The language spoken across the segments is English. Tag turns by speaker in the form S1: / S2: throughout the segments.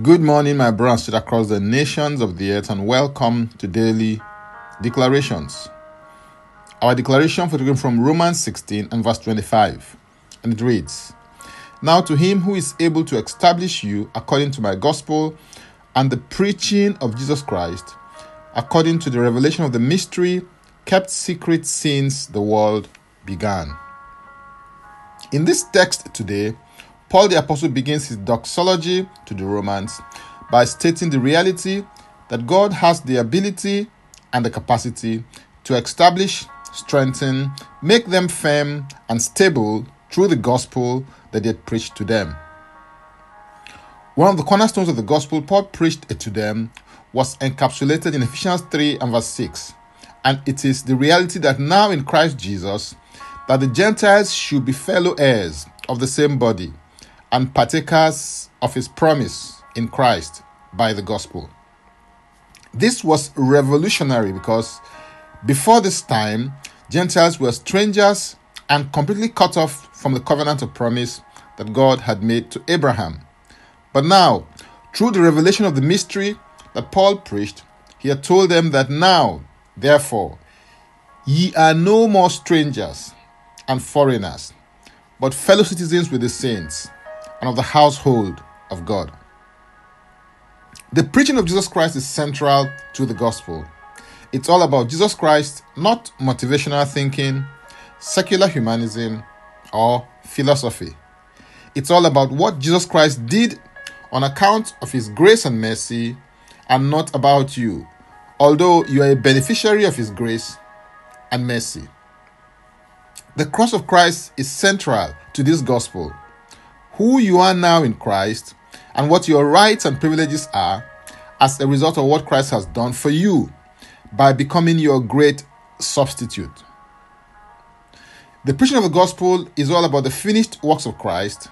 S1: Good morning, my brothers across the nations of the earth, and welcome to daily declarations. Our declaration for today from Romans 16 and verse 25, and it reads Now to him who is able to establish you according to my gospel and the preaching of Jesus Christ, according to the revelation of the mystery kept secret since the world began. In this text today, Paul the Apostle begins his doxology to the Romans by stating the reality that God has the ability and the capacity to establish, strengthen, make them firm and stable through the gospel that he had preached to them. One of the cornerstones of the gospel Paul preached to them was encapsulated in Ephesians 3 and verse 6. And it is the reality that now in Christ Jesus, that the Gentiles should be fellow heirs of the same body and partakers of his promise in Christ by the gospel. This was revolutionary because before this time, Gentiles were strangers and completely cut off from the covenant of promise that God had made to Abraham. But now, through the revelation of the mystery that Paul preached, he had told them that now, therefore, ye are no more strangers and foreigners, but fellow citizens with the saints and of the household of God. The preaching of Jesus Christ is central to the gospel. It's all about Jesus Christ, not motivational thinking, secular humanism, or philosophy. It's all about what Jesus Christ did on account of his grace and mercy, and not about you, although you are a beneficiary of his grace and mercy. The cross of Christ is central to this gospel. Who you are now in Christ and what your rights and privileges are as a result of what Christ has done for you by becoming your great substitute. The preaching of the gospel is all about the finished works of Christ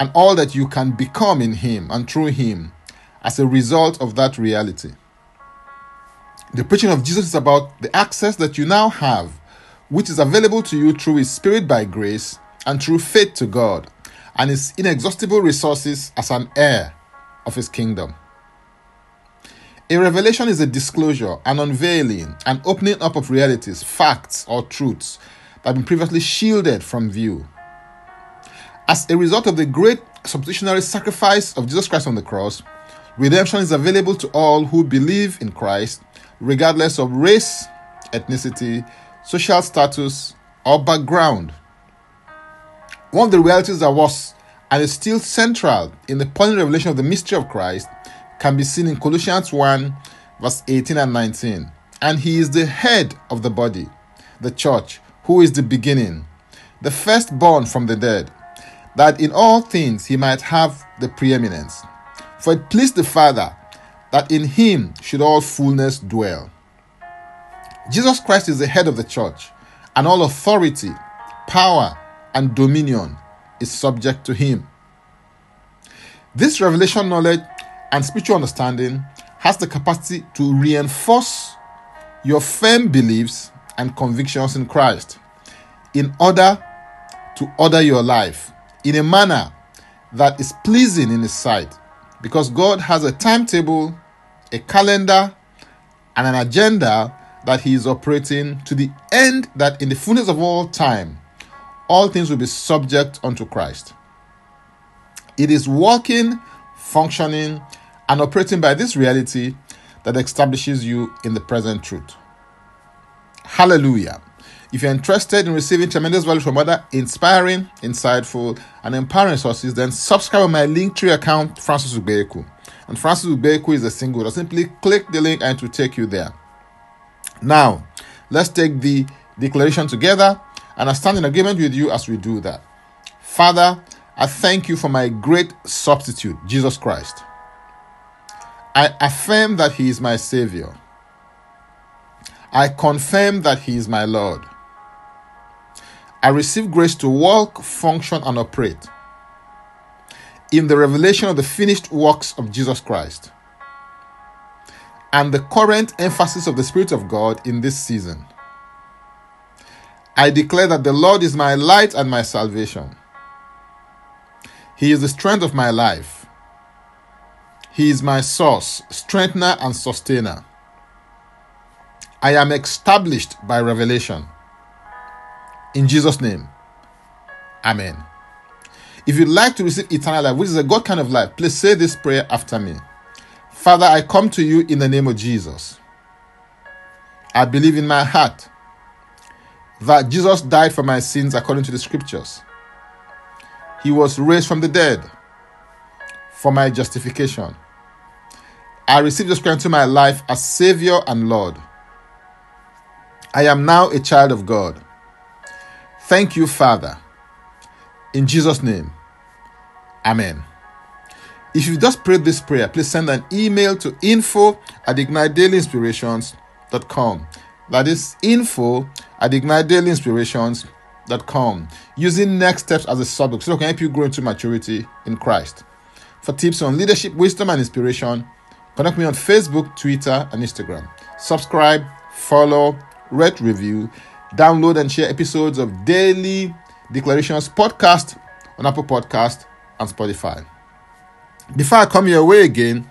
S1: and all that you can become in Him and through Him as a result of that reality. The preaching of Jesus is about the access that you now have, which is available to you through His Spirit by grace and through faith to God, and His inexhaustible resources as an heir of His kingdom. A revelation is a disclosure, an unveiling, an opening up of realities, facts, or truths that have been previously shielded from view. As a result of the great substitutionary sacrifice of Jesus Christ on the cross, redemption is available to all who believe in Christ, regardless of race, ethnicity, social status, or background. One of the realities that was and is still central in the point revelation of the mystery of Christ can be seen in Colossians 1, verse 18 and 19. And he is the head of the body, the church, who is the beginning, the firstborn from the dead, that in all things he might have the preeminence. For it pleased the Father that in him should all fullness dwell. Jesus Christ is the head of the church, and all authority, power, and dominion is subject to him. This revelation knowledge and spiritual understanding has the capacity to reinforce your firm beliefs and convictions in Christ in order to order your life in a manner that is pleasing in His sight because God has a timetable, a calendar, and an agenda that He is operating to the end that in the fullness of all time, all things will be subject unto Christ. It is working, functioning, and operating by this reality that establishes you in the present truth. Hallelujah. If you're interested in receiving tremendous value from other inspiring, insightful, and empowering sources, then subscribe on my Linktree account, Francis Ubeku. And Francis Ubeku is a single. Simply click the link and it will take you there. Now, let's take the declaration together, and I stand in agreement with you as we do that. Father, I thank you for my great substitute, Jesus Christ. I affirm that He is my Savior. I confirm that He is my Lord. I receive grace to walk, function, and operate in the revelation of the finished works of Jesus Christ and the current emphasis of the Spirit of God in this season. I declare that the Lord is my light and my salvation. He is the strength of my life. He is my source, strengthener, and sustainer. I am established by revelation. In Jesus' name, Amen. If you'd like to receive eternal life, which is a God kind of life, please say this prayer after me. Father, I come to you in the name of Jesus. I believe in my heart that Jesus died for my sins according to the scriptures. He was raised from the dead for my justification. I received Jesus Christ into my life as Savior and Lord. I am now a child of God. Thank you, Father. In Jesus' name, Amen. If you just prayed this prayer, please send an email to info at ignitedailyinspirations.com. That is info at ignitedailyinspirations.com using next steps as a subject so it can help you grow into maturity in Christ. For tips on leadership, wisdom, and inspiration, connect me on Facebook, Twitter, and Instagram. Subscribe, follow, rate, review, download, and share episodes of Daily Declarations podcast on Apple Podcast and Spotify. Before I come your way again,